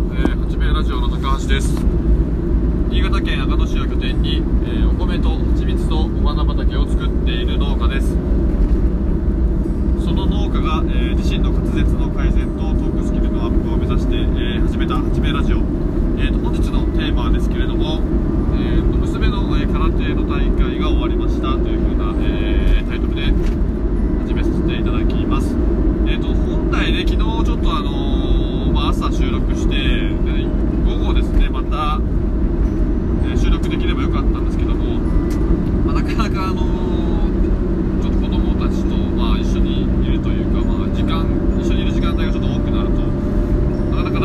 えー、八兵ラジオの高橋です。新潟県阿賀野市を拠点に、えー、お米と蜂蜜とお花畑を作っている農家です。その農家が、えー、自身の滑舌の改善とトークスキルのアップを目指して、えー、始めた八兵ラジオ、えーと、本日のテーマですけれども、えーと、娘の、え空手の大会が終わりましたというふうな、えタイトルで始めさせていただきます。えっ、と本来で昨日ちょっとあのま、朝収録して、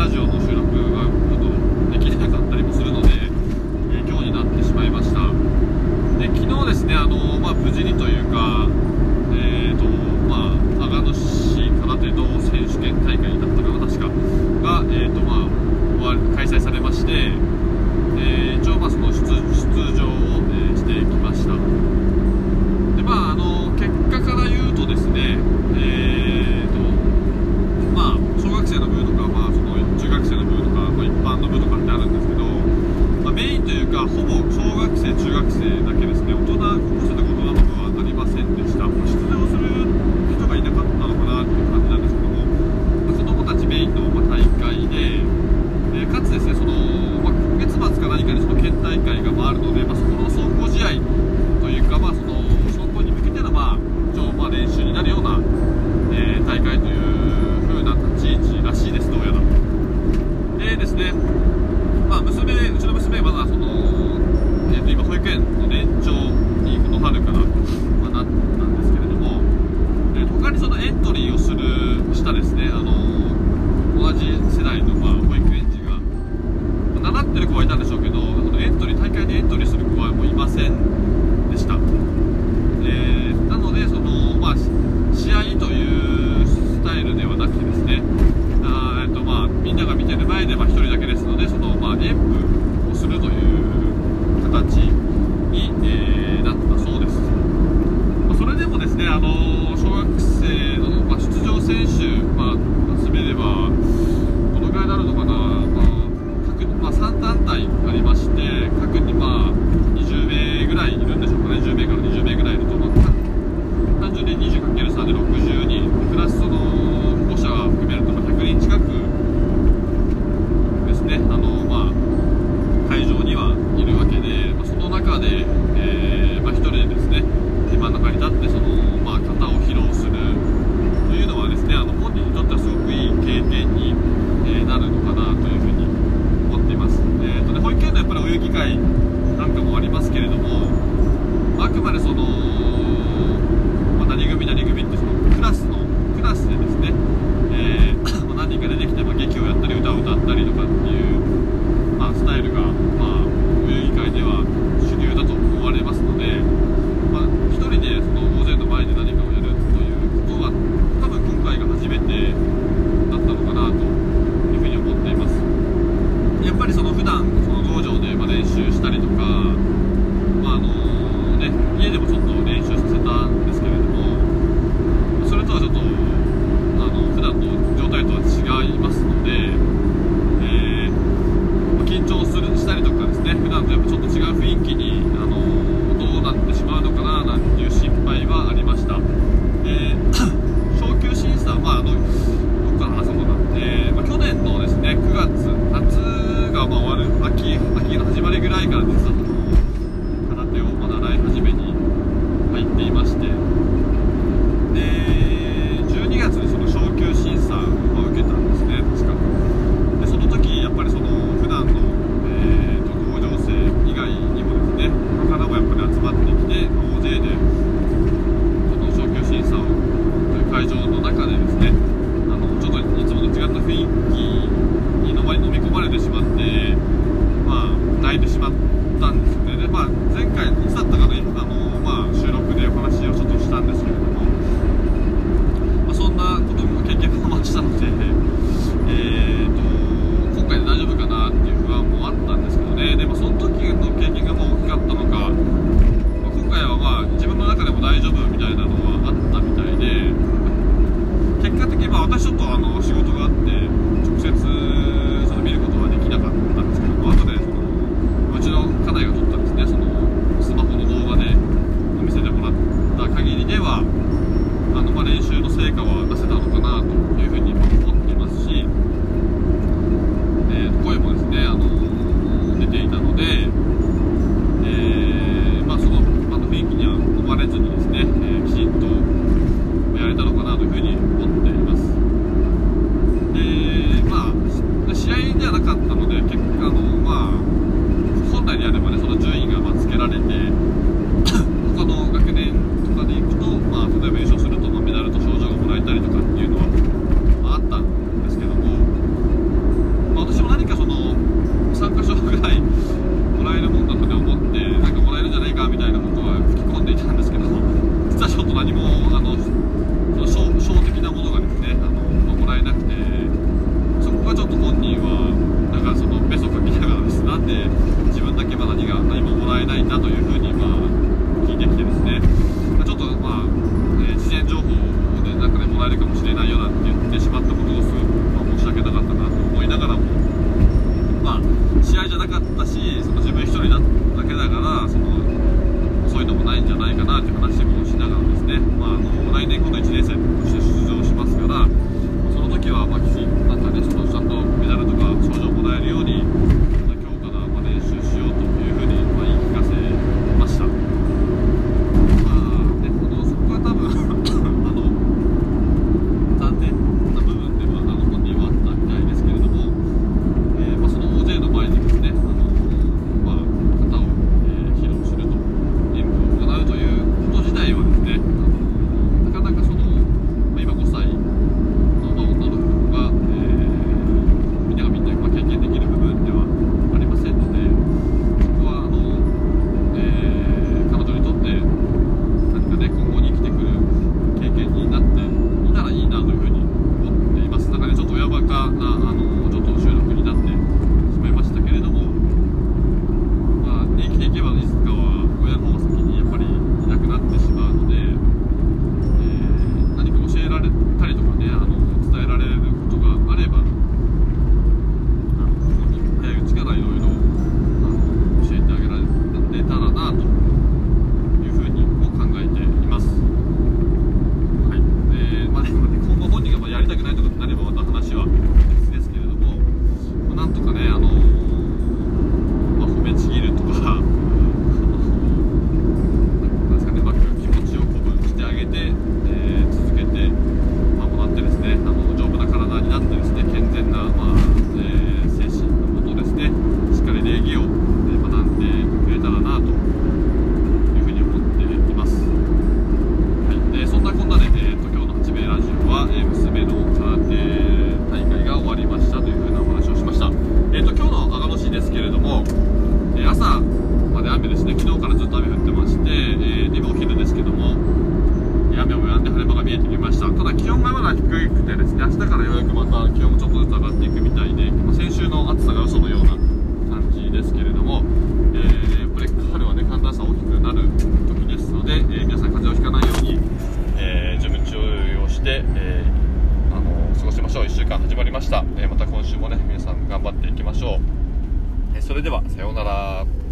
ラジオの収録がちょっとできなかったりもするので、えー、今日になってしまいました。で昨日ですねあの、まあ、無事にというか、えーとまあ、長野市空手道選手権大会だったかな確か。が、えーとまあ、開催されましてした、えまた今週もね皆さん頑張っていきましょう、えそれではさようなら。